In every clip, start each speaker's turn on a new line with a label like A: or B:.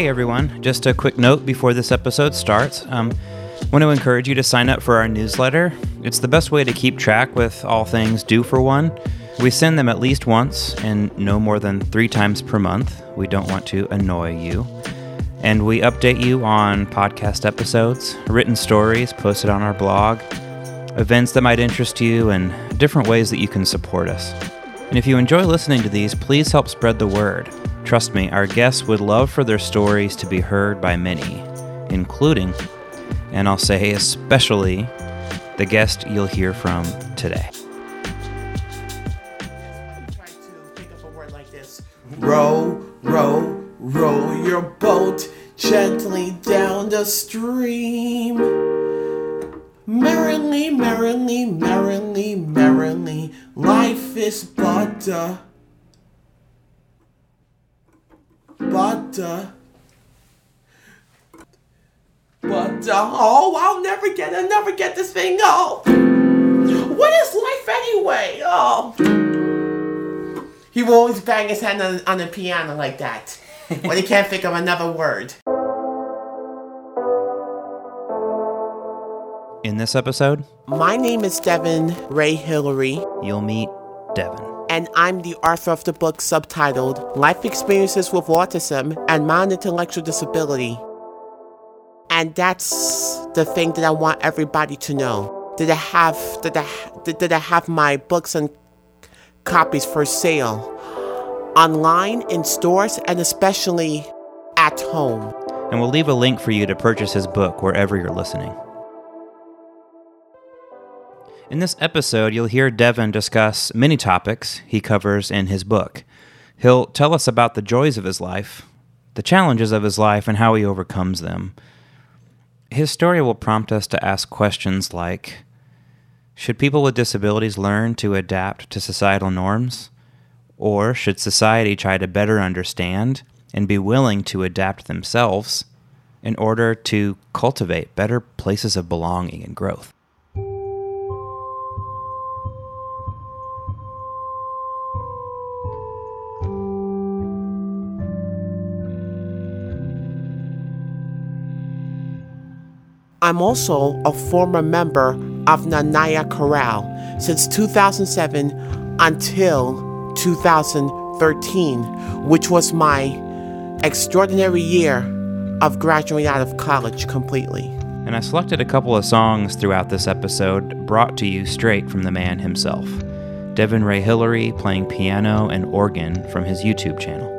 A: Hey everyone, just a quick note before this episode starts. Um, want to encourage you to sign up for our newsletter. It's the best way to keep track with all things Do for One. We send them at least once and no more than three times per month. We don't want to annoy you. And we update you on podcast episodes, written stories posted on our blog, events that might interest you, and different ways that you can support us. And if you enjoy listening to these, please help spread the word. Trust me, our guests would love for their stories to be heard by many, including, and I'll say especially, the guest you'll hear from today.
B: Row, row, row your boat gently down the stream. Merrily, merrily, merrily, merrily, life is but a, but a, but a, oh, I'll never get, I'll never get this thing. off. what is life anyway? Oh. He will always bang his hand on, on the piano like that when he can't think of another word.
A: In this episode,
B: My name is Devin Ray Hillary,
A: you'll meet Devin.
B: And I'm the author of the book subtitled Life Experiences with Autism and Mild Intellectual Disability. And that's the thing that I want everybody to know. That I have that I, that I have my books and copies for sale online in stores and especially at home.
A: And we'll leave a link for you to purchase his book wherever you're listening. In this episode, you'll hear Devin discuss many topics he covers in his book. He'll tell us about the joys of his life, the challenges of his life, and how he overcomes them. His story will prompt us to ask questions like Should people with disabilities learn to adapt to societal norms? Or should society try to better understand and be willing to adapt themselves in order to cultivate better places of belonging and growth?
B: I'm also a former member of Nanaya Chorale since 2007 until 2013, which was my extraordinary year of graduating out of college completely.
A: And I selected a couple of songs throughout this episode brought to you straight from the man himself Devin Ray Hillary playing piano and organ from his YouTube channel.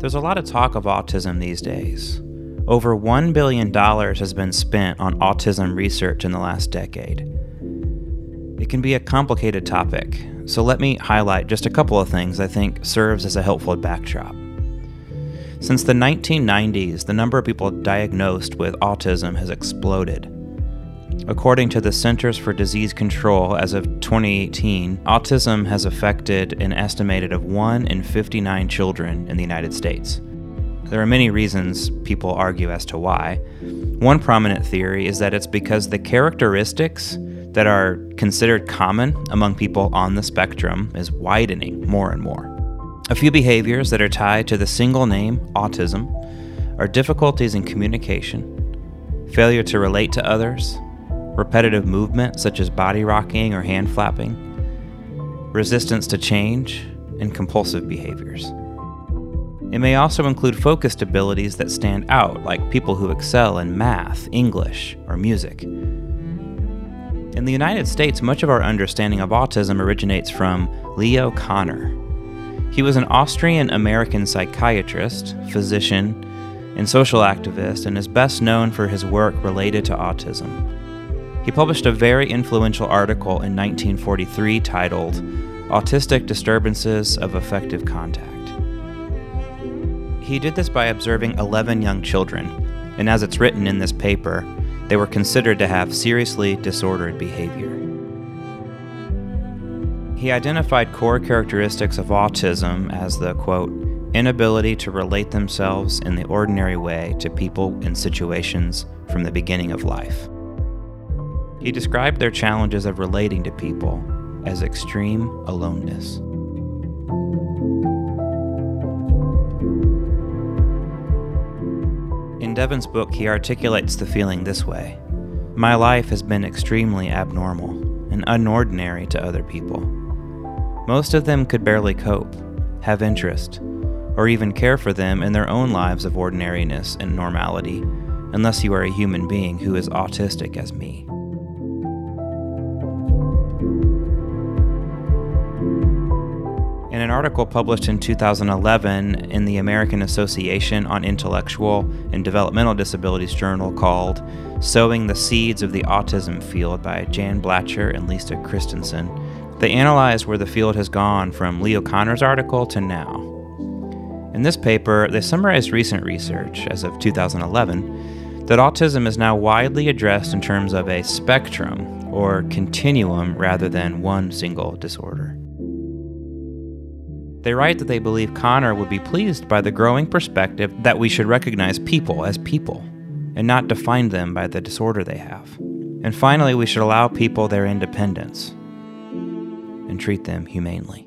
A: There's a lot of talk of autism these days. Over $1 billion has been spent on autism research in the last decade. It can be a complicated topic, so let me highlight just a couple of things I think serves as a helpful backdrop. Since the 1990s, the number of people diagnosed with autism has exploded. According to the Centers for Disease Control, as of 2018, autism has affected an estimated of 1 in 59 children in the United States. There are many reasons people argue as to why. One prominent theory is that it's because the characteristics that are considered common among people on the spectrum is widening more and more. A few behaviors that are tied to the single name autism are difficulties in communication, failure to relate to others, repetitive movement such as body rocking or hand flapping, resistance to change, and compulsive behaviors. It may also include focused abilities that stand out, like people who excel in math, English, or music. In the United States, much of our understanding of autism originates from Leo Kanner. He was an Austrian American psychiatrist, physician, and social activist, and is best known for his work related to autism. He published a very influential article in 1943 titled Autistic Disturbances of Affective Contact. He did this by observing 11 young children, and as it's written in this paper, they were considered to have seriously disordered behavior. He identified core characteristics of autism as the quote, inability to relate themselves in the ordinary way to people and situations from the beginning of life. He described their challenges of relating to people, as extreme aloneness. In Devin's book, he articulates the feeling this way My life has been extremely abnormal and unordinary to other people. Most of them could barely cope, have interest, or even care for them in their own lives of ordinariness and normality, unless you are a human being who is autistic as me. Article published in 2011 in the American Association on Intellectual and Developmental Disabilities journal called Sowing the Seeds of the Autism Field by Jan Blacher and Lisa Christensen, they analyzed where the field has gone from Leo Kanner's article to now. In this paper, they summarized recent research, as of 2011, that autism is now widely addressed in terms of a spectrum or continuum rather than one single disorder. They write that they believe Kanner would be pleased by the growing perspective that we should recognize people as people and not define them by the disorder they have. And finally, we should allow people their independence and treat them humanely.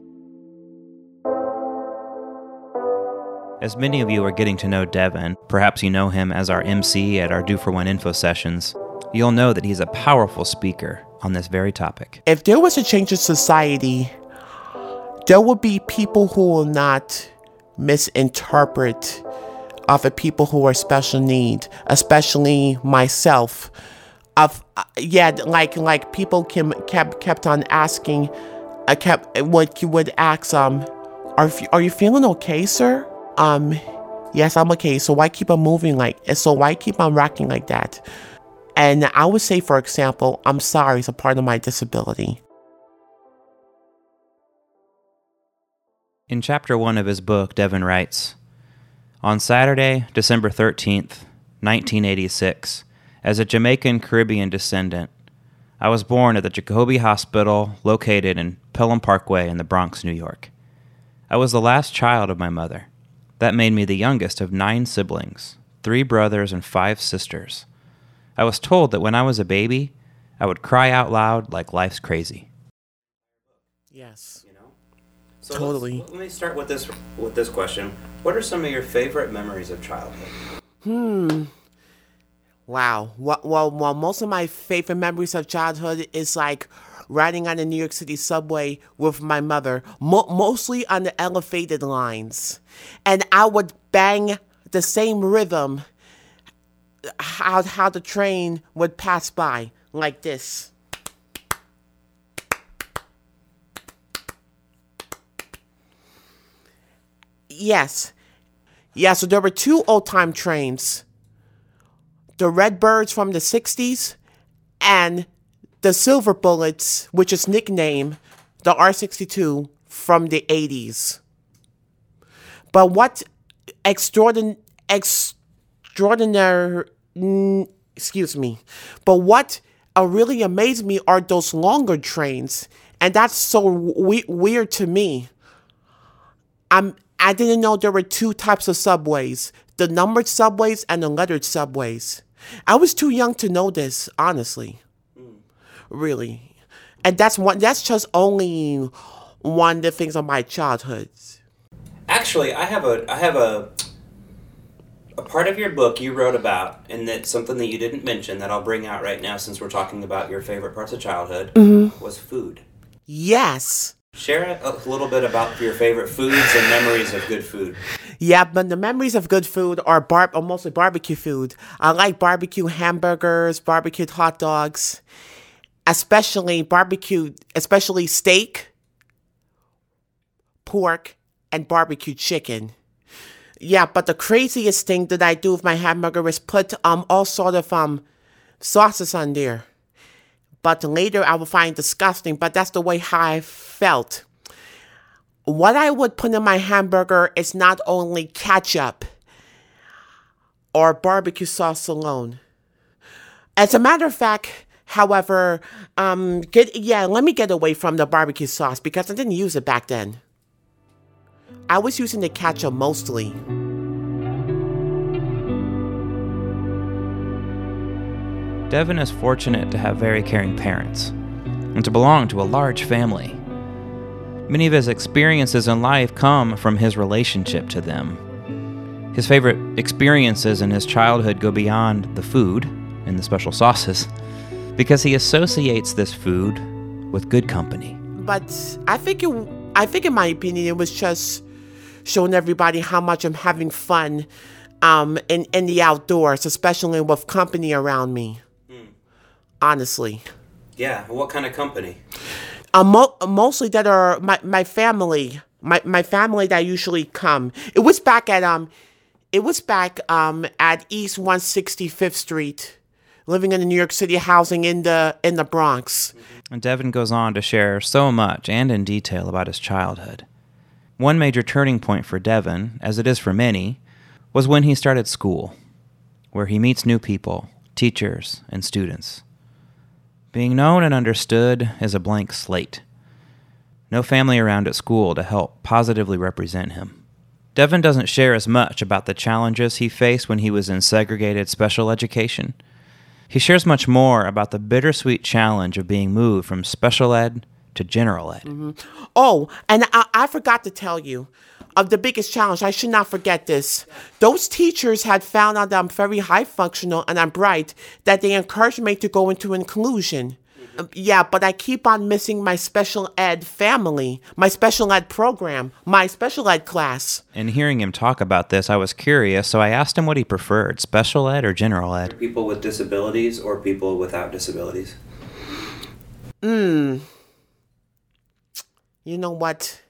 A: As many of you are getting to know Devin, perhaps you know him as our MC at our Do for One info sessions, you'll know that he's a powerful speaker on this very topic.
B: If there was a change in society, there will be people who will not misinterpret other people who are special need, especially myself. Of uh, yeah, like like people can, kept kept on asking, I kept would would ask um, are are you feeling okay, sir? Um, yes, I'm okay. So why keep on moving like? So why keep on rocking like that? And I would say, for example, I'm sorry, it's a part of my disability.
A: In chapter one of his book, Devin writes On Saturday, December 13th, 1986, as a Jamaican Caribbean descendant, I was born at the Jacobi Hospital located in Pelham Parkway in the Bronx, New York. I was the last child of my mother. That made me the youngest of nine siblings three brothers and five sisters. I was told that when I was a baby, I would cry out loud like life's crazy.
B: Yes.
A: So
B: Totally.
A: Let me start with this with this question. What are some of your favorite memories of childhood?
B: Hmm. Wow. Well, well, well, most of my favorite memories of childhood is like riding on the New York City subway with my mother, mo- mostly on the elevated lines. And I would bang the same rhythm how, how the train would pass by, like this. Yes. Yeah, so there were two old time trains the Redbirds from the 60s and the Silver Bullets, which is nicknamed the R62 from the 80s. But what extraordinary, extraordinary, excuse me, but what uh, really amazed me are those longer trains. And that's so we- weird to me. I'm I didn't know there were two types of subways the numbered subways and the lettered subways. I was too young to know this, honestly. Hmm. Really. And that's one that's just only one of the things of my childhood.
A: Actually, I have a I have a a part of your book you wrote about, and that's something that you didn't mention that I'll bring out right now since we're talking about your favorite parts of childhood mm-hmm. was food.
B: Yes.
A: Share a little bit about your favorite foods and memories of good food.
B: Yeah, but the memories of good food are bar- mostly barbecue food. I like barbecue hamburgers, barbecued hot dogs, especially barbecue, especially steak, pork, and barbecue chicken. Yeah, but the craziest thing that I do with my hamburger is put um all sort of um sauces on there. But later I will find disgusting, but that's the way how I felt. What I would put in my hamburger is not only ketchup or barbecue sauce alone. As a matter of fact, however, um, get yeah, let me get away from the barbecue sauce because I didn't use it back then. I was using the ketchup mostly.
A: Devin is fortunate to have very caring parents. and to belong to a large family. Many of his experiences in life come from his relationship to them. His favorite experiences in his childhood go beyond the food and the special sauces because he associates this food with good company.
B: But I think it, I think in my opinion it was just showing everybody how much I'm having fun um, in, in the outdoors, especially with company around me. Honestly.
A: Yeah, what kind of company?
B: Um, mo- mostly that are my, my family, my, my family that usually come. It was back at um, it was back um at East 165th Street, living in the New York City housing in the in the Bronx.
A: And Devin goes on to share so much and in detail about his childhood. One major turning point for Devin, as it is for many, was when he started school, where he meets new people, teachers, and students. Being known and understood is a blank slate. No family around at school to help positively represent him. Devin doesn't share as much about the challenges he faced when he was in segregated special education. He shares much more about the bittersweet challenge of being moved from special ed to general ed. Mm-hmm.
B: Oh, and I, I forgot to tell you of the biggest challenge. I should not forget this. Those teachers had found out that I'm very high functional and I'm bright, that they encouraged me to go into inclusion. Um, Yeah, but I keep on missing my special ed family, my special ed program, my special ed class.
A: And hearing him talk about this, I was curious, so I asked him what he preferred special ed or general ed.
C: People with disabilities or people without disabilities? Hmm.
B: You know what?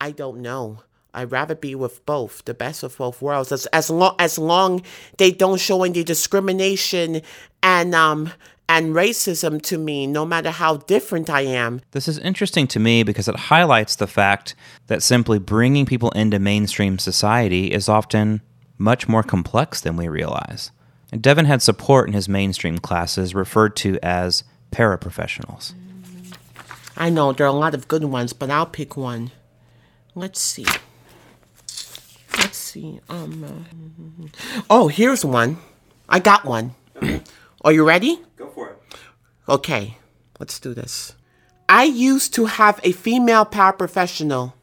B: I don't know. I'd rather be with both, the best of both worlds. As as long as long they don't show any discrimination and um and racism to me, no matter how different I am.
A: This is interesting to me because it highlights the fact that simply bringing people into mainstream society is often much more complex than we realize. And Devin had support in his mainstream classes referred to as paraprofessionals.
B: I know there are a lot of good ones, but I'll pick one. Let's see. Let's see. Um. uh, oh, here's one. I got one. Are you ready?
C: Go for it.
B: Okay, let's do this. I used to have a female paraprofessional.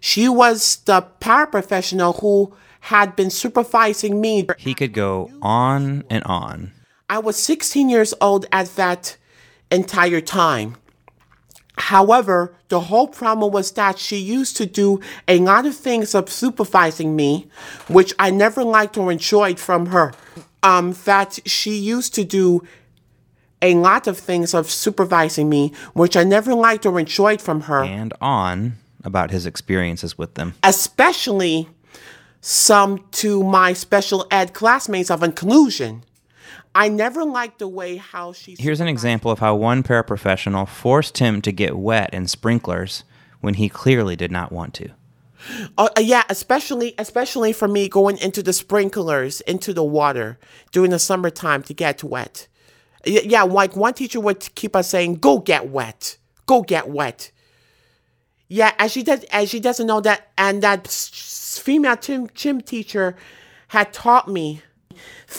B: She was the paraprofessional who had been supervising me.
A: He could go on and on.
B: I was 16 years old at that entire time. However, the whole problem was that she used to do a lot of things of supervising me, which I never liked or enjoyed from her. Um, that she used to do a lot of things of supervising me, which I never liked or enjoyed from her,
A: and on about his experiences with them.
B: especially some to my special ed classmates of inclusion. I never liked the way how she.
A: Here's an example of how one paraprofessional forced him to get wet in sprinklers when he clearly did not want to.
B: Uh, uh, yeah, especially especially for me going into the sprinklers into the water during the summertime to get wet. Yeah, like one teacher would keep us saying, "Go get wet, go get wet." Yeah, as she does, as she doesn't know that, and that female gym, gym teacher had taught me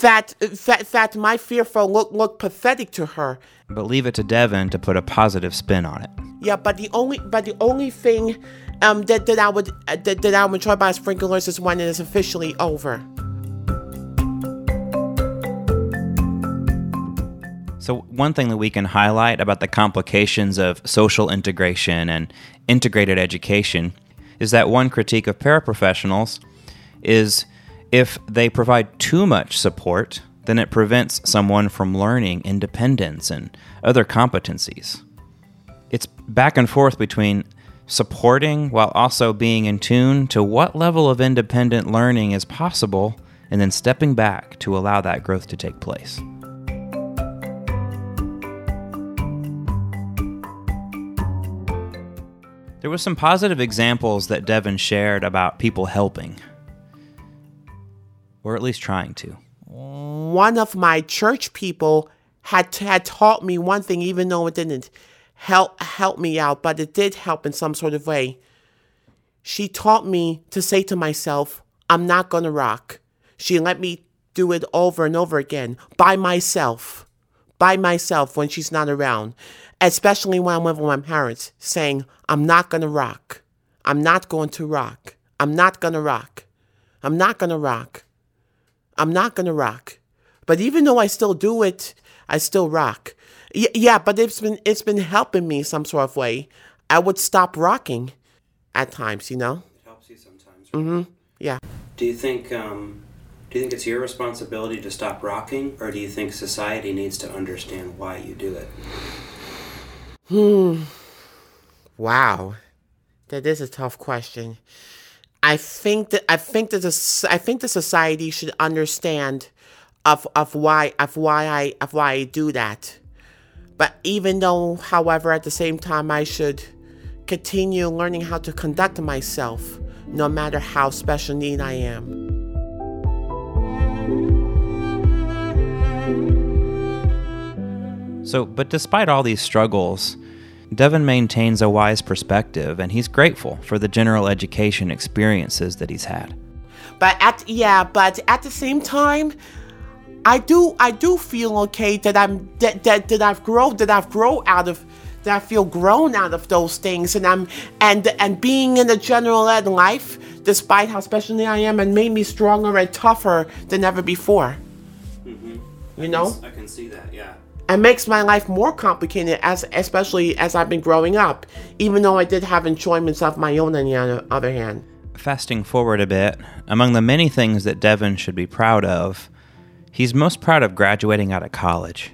B: that that that my fearful look looked pathetic to her.
A: But leave it to Devin to put a positive spin on it.
B: Yeah, but the only but the only thing um that, that I would uh, that, that I would enjoy by sprinklers is when it is officially over.
A: So, one thing that we can highlight about the complications of social integration and integrated education is that one critique of paraprofessionals is if they provide too much support, then it prevents someone from learning independence and other competencies. It's back and forth between supporting while also being in tune to what level of independent learning is possible and then stepping back to allow that growth to take place. There was some positive examples that Devin shared about people helping, or at least trying to.
B: One of my church people had had taught me one thing, even though it didn't help help me out, but it did help in some sort of way. She taught me to say to myself, "I'm not gonna rock." She let me do it over and over again by myself, by myself when she's not around, especially when I'm with my parents, saying, I'm not gonna rock. I'm not going to rock. I'm not gonna rock. I'm not gonna rock. I'm not gonna rock. But even though I still do it, I still rock. Y- yeah, but it's been it's been helping me some sort of way. I would stop rocking at times, you know.
C: It helps you sometimes.
B: Mm-hmm. Yeah.
C: Do you think um, do you think it's your responsibility to stop rocking, or do you think society needs to understand why you do it?
B: Hmm. Wow. That is a tough question. I think that I think that the I think the society should understand of of why of why I of why I do that. But even though, however, at the same time I should continue learning how to conduct myself, no matter how special need I am.
A: So, but despite all these struggles, Devin maintains a wise perspective and he's grateful for the general education experiences that he's had.
B: But at yeah, but at the same time, I do I do feel okay that I'm that that, that I've grown that I've grown out of that I feel grown out of those things and I'm and and being in the general ed life, despite how special I am, and made me stronger and tougher than ever before. Mm-hmm. You know?
C: I can see that. Yeah.
B: And makes my life more complicated as especially as I've been growing up, even though I did have enjoyments of my own on the other, hand.
A: Fasting forward a bit, among the many things that Devin should be proud of, he's most proud of graduating out of college.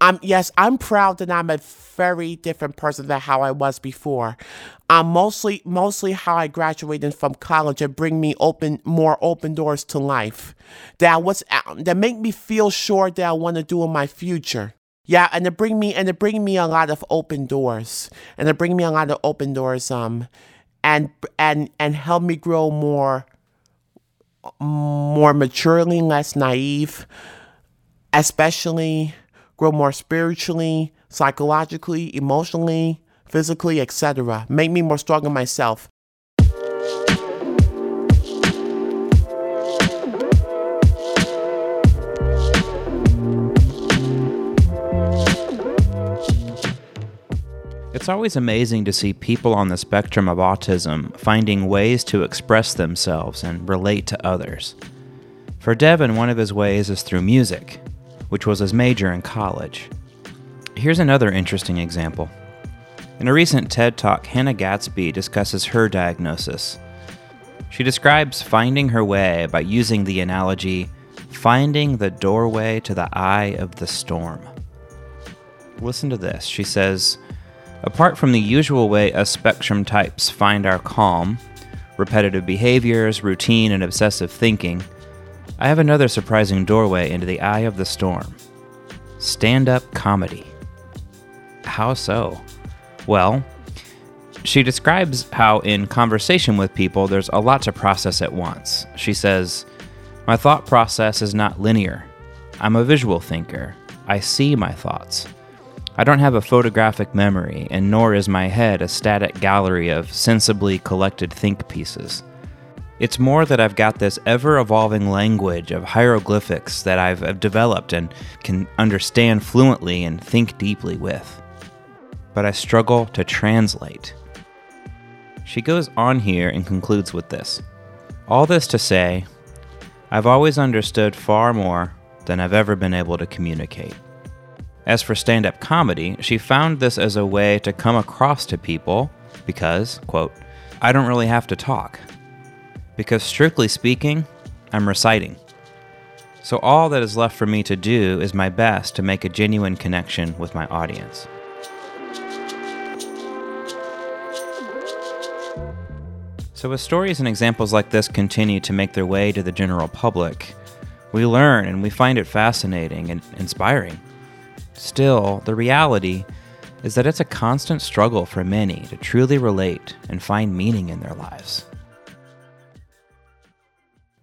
B: I'm yes, I'm proud that I'm a very different person than how I was before. Um, mostly mostly how I graduated from college and bring me open more open doors to life. That was that make me feel sure that I want to do in my future. Yeah, and it bring me and it bring me a lot of open doors, and it bring me a lot of open doors. Um, and and and help me grow more more maturely, less naive, especially grow more spiritually, psychologically, emotionally, physically, etc. Make me more strong in myself.
A: It's always amazing to see people on the spectrum of autism finding ways to express themselves and relate to others. For Devin, one of his ways is through music, which was his major in college. Here's another interesting example. In a recent TED Talk, Hannah Gadsby discusses her diagnosis. She describes finding her way by using the analogy finding the doorway to the eye of the storm. Listen to this. She says, Apart from the usual way us spectrum types find our calm, repetitive behaviors, routine, and obsessive thinking, I have another surprising doorway into the eye of the storm stand up comedy. How so? Well, she describes how, in conversation with people, there's a lot to process at once. She says, My thought process is not linear. I'm a visual thinker. I see my thoughts. I don't have a photographic memory, and nor is my head a static gallery of sensibly collected think pieces. It's more that I've got this ever evolving language of hieroglyphics that I've, developed and can understand fluently and think deeply with. But I struggle to translate. She goes on here and concludes with this All this to say, I've always understood far more than I've ever been able to communicate. As for stand up comedy, she found this as a way to come across to people because, quote, I don't really have to talk. Because strictly speaking, I'm reciting. So all that is left for me to do is my best to make a genuine connection with my audience. So, as stories and examples like this continue to make their way to the general public, we learn and we find it fascinating and inspiring. Still, the reality is that it's a constant struggle for many to truly relate and find meaning in their lives.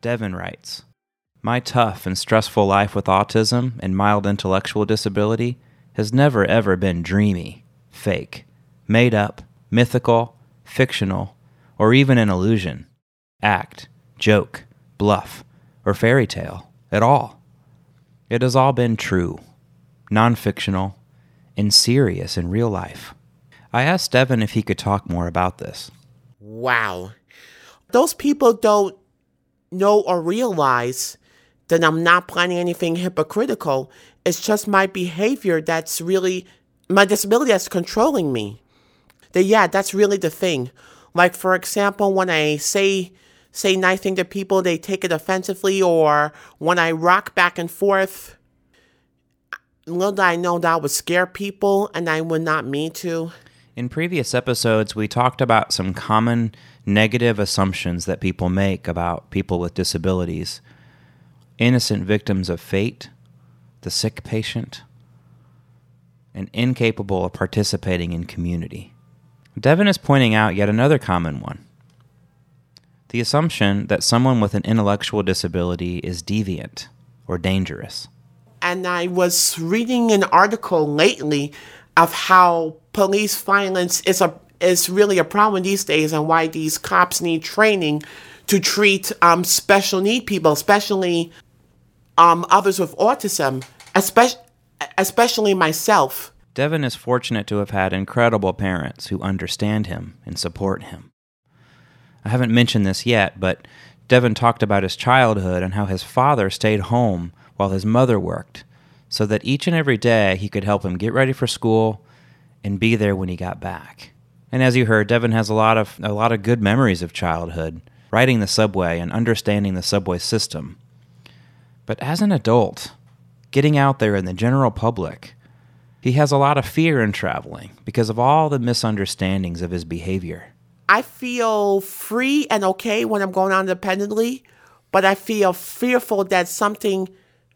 A: Devin writes My tough and stressful life with autism and mild intellectual disability has never ever been dreamy, fake, made up, mythical, fictional, or even an illusion, act, joke, bluff, or fairy tale at all. It has all been true non fictional, and serious in real life. I asked Devin if he could talk more about this.
B: Wow. Those people don't know or realize that I'm not planning anything hypocritical. It's just my behavior that's really, my disability that's controlling me. That, yeah, that's really the thing. Like, for example, when I say, say nice thing to people, they take it offensively, or when I rock back and forth, little did I know that would scare people, and I would not mean to.
A: In previous episodes, we talked about some common negative assumptions that people make about people with disabilities innocent victims of fate, the sick patient, and incapable of participating in community. Devin is pointing out yet another common one the assumption that someone with an intellectual disability is deviant or dangerous.
B: And I was reading an article lately of how police violence is a is really a problem these days and why these cops need training to treat um, special need people, especially um, others with autism, especially, especially myself.
A: Devin is fortunate to have had incredible parents who understand him and support him. I haven't mentioned this yet, but Devin talked about his childhood and how his father stayed home while his mother worked, so that each and every day he could help him get ready for school and be there when he got back. And as you heard, Devin has a lot of a lot of good memories of childhood, riding the subway and understanding the subway system. But as an adult, getting out there in the general public, he has a lot of fear in traveling because of all the misunderstandings of his behavior.
B: I feel free and okay when I'm going out independently, but I feel fearful that something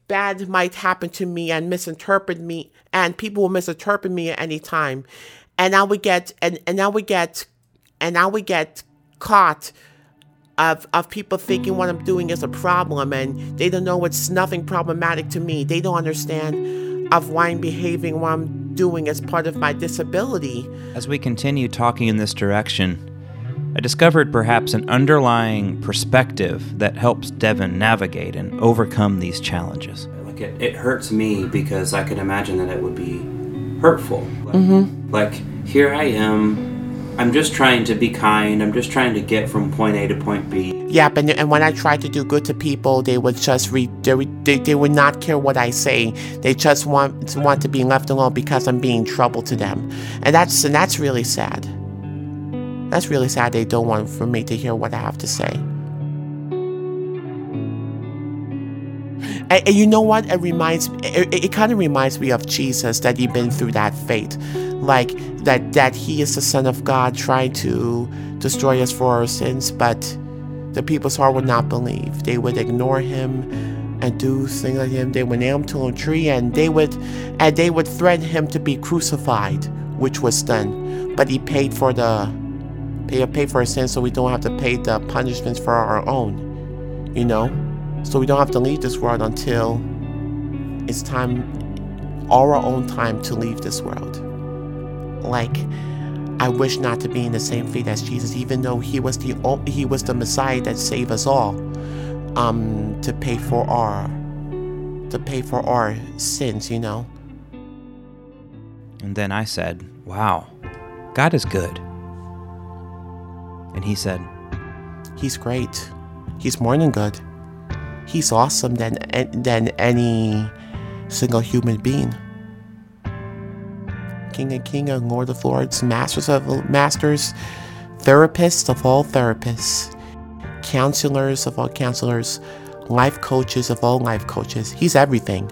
B: bad might happen to me and misinterpret me and people will misinterpret me at any time and now we get and, and now we get and now we get caught of of people thinking what I'm doing is a problem and they don't know it's nothing problematic to me. They don't understand of why I'm behaving what I'm doing as part of my disability.
A: As we continue talking in this direction, I discovered perhaps an underlying perspective that helps Devin navigate and overcome these challenges.
C: Like it, it hurts me because I can imagine that it would be hurtful. Like,
B: Mm-hmm.
C: like here I am. I'm just trying to be kind. I'm just trying to get from point A to point B.
B: Yep, and, and when I try to do good to people, they would just re- they, they, they would not care what I say. They just want want to be left alone because I'm being trouble to them, and that's and that's really sad. That's really sad. They don't want for me to hear what I have to say. And, and you know what? It reminds it, it kind of reminds me of Jesus that he been through that fate, like that that he is the Son of God trying to destroy us for our sins, but the people's heart would not believe. They would ignore him and do things like him. They would nail him to a tree and they would and they would threaten him to be crucified, which was done. But he paid for the pay paid for our sins so we don't have to pay the punishments for our own. You know? So we don't have to leave this world until it's time our own time to leave this world. Like I wish not to be in the same fate as Jesus, even though he was the he was the Messiah that saved us all, um, to pay for our to pay for our sins, you know.
A: And then I said, Wow, God is good. And he said,
B: He's great. He's more than good. He's awesome than than any single human being. King of King and Lord of Lords, Masters of Masters, therapists of all therapists, Counselors of all counselors, Life coaches of all life coaches. He's everything.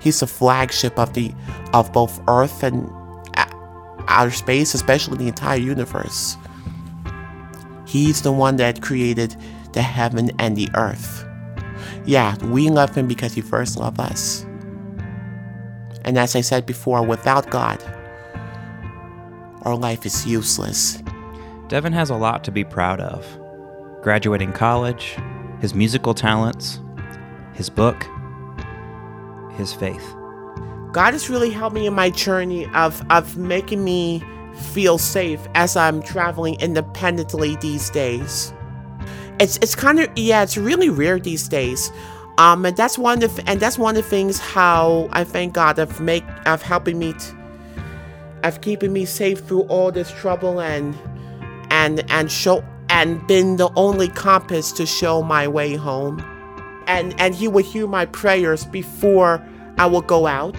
B: He's the flagship of the of both Earth and outer space, especially the entire universe. He's the one that created the heaven and the earth. Yeah, we love him because he first loved us. And as I said before, without God, our life is useless.
A: Devin has a lot to be proud of graduating college, his musical talents, his book, his faith.
B: God has really helped me in my journey of, of making me feel safe as I'm traveling independently these days. It's it's kind of yeah, it's really rare these days. Um, and that's one of the, and that's one of the things how I thank God of make of helping me, t- of keeping me safe through all this trouble and and and show and been the only compass to show my way home. And and He would hear my prayers before I will go out,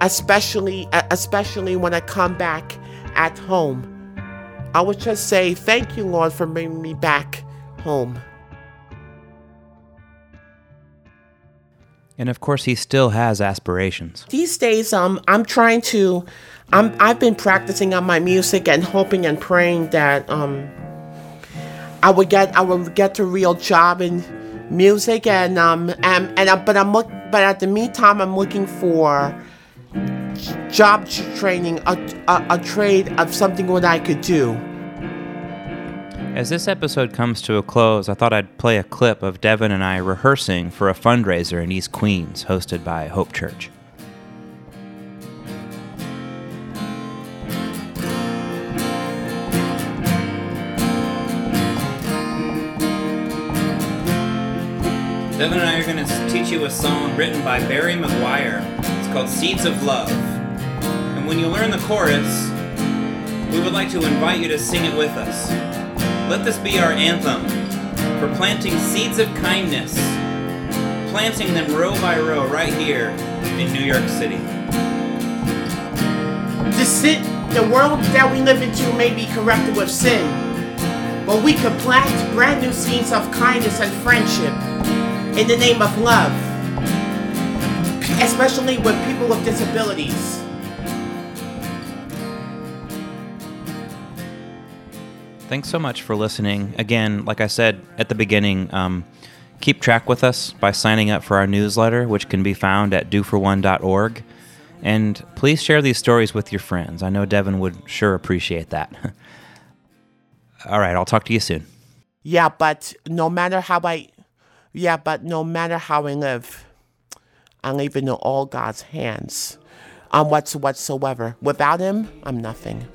B: especially especially when I come back at home. I would just say thank you, Lord, for bringing me back home.
A: And of course, he still has aspirations.
B: These days, um, I'm trying to, I'm, I've been practicing on my music and hoping and praying that um, I would get, I would get a real job in music and um, and and I, but I'm look, but at the meantime, I'm looking for job training, a, a, a trade of something what I could do.
A: As this episode comes to a close, I thought I'd play a clip of Devin and I rehearsing for a fundraiser in East Queens hosted by Hope Church. Devin and I are going to teach you a song written by Barry McGuire. It's called Seeds of Love. And when you learn the chorus, we would like to invite you to sing it with us. Let this be our anthem for planting seeds of kindness, planting them row by row right here in New York City.
B: The, sin, the world that we live into may be corrupted with sin, but we can plant brand new seeds of kindness and friendship in the name of love, especially with people with disabilities.
A: Thanks so much for listening. Again, like I said at the beginning, um, keep track with us by signing up for our newsletter, which can be found at doforone.org. And please share these stories with your friends. I know Devin would sure appreciate that. All right, I'll talk to you soon.
B: Yeah, but no matter how I, yeah, but no matter how I live, I'm leaving in all God's hands, on what's whatsoever. Without Him, I'm nothing.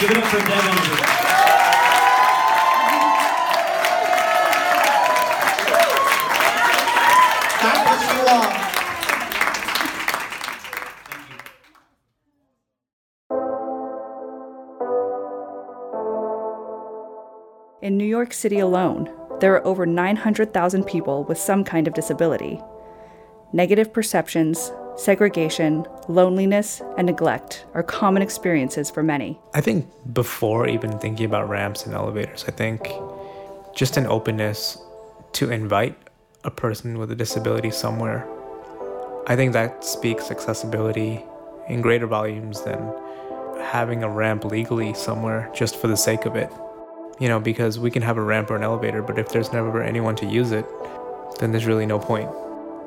D: Give it up for Devin. God bless you all.
E: In New York City alone, there are over 900,000 people with some kind of disability. Negative perceptions, segregation, loneliness, and neglect are common experiences for many.
F: I think before even thinking about ramps and elevators, I think just an openness to invite a person with a disability somewhere. I think that speaks accessibility in greater volumes than having a ramp legally somewhere just for the sake of it. You know, because we can have a ramp or an elevator, but if there's never anyone to use it, then there's really no point.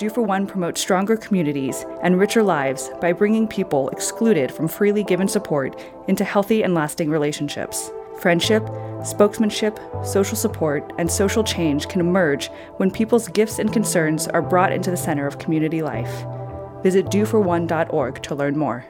E: Do for One promotes stronger communities and richer lives by bringing people excluded from freely given support into healthy and lasting relationships. Friendship, spokesmanship, social support, and social change can emerge when people's gifts and concerns are brought into the center of community life. Visit doforone.org to learn more.